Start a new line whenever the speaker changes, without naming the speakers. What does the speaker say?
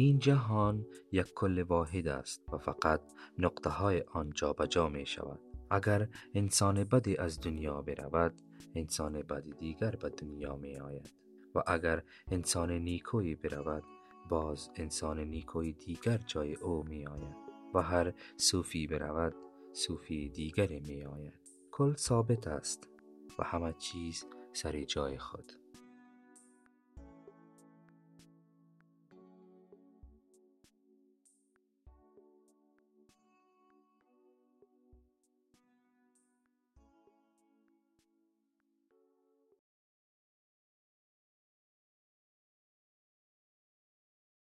این جهان یک کل واحد است و فقط نقطه های آن جا می شود اگر انسان بدی از دنیا برود انسان بدی دیگر به دنیا می آید و اگر انسان نیکویی برود باز انسان نیکوی دیگر جای او می آید و هر صوفی برود صوفی دیگری می آید کل ثابت است و همه چیز سر جای خود.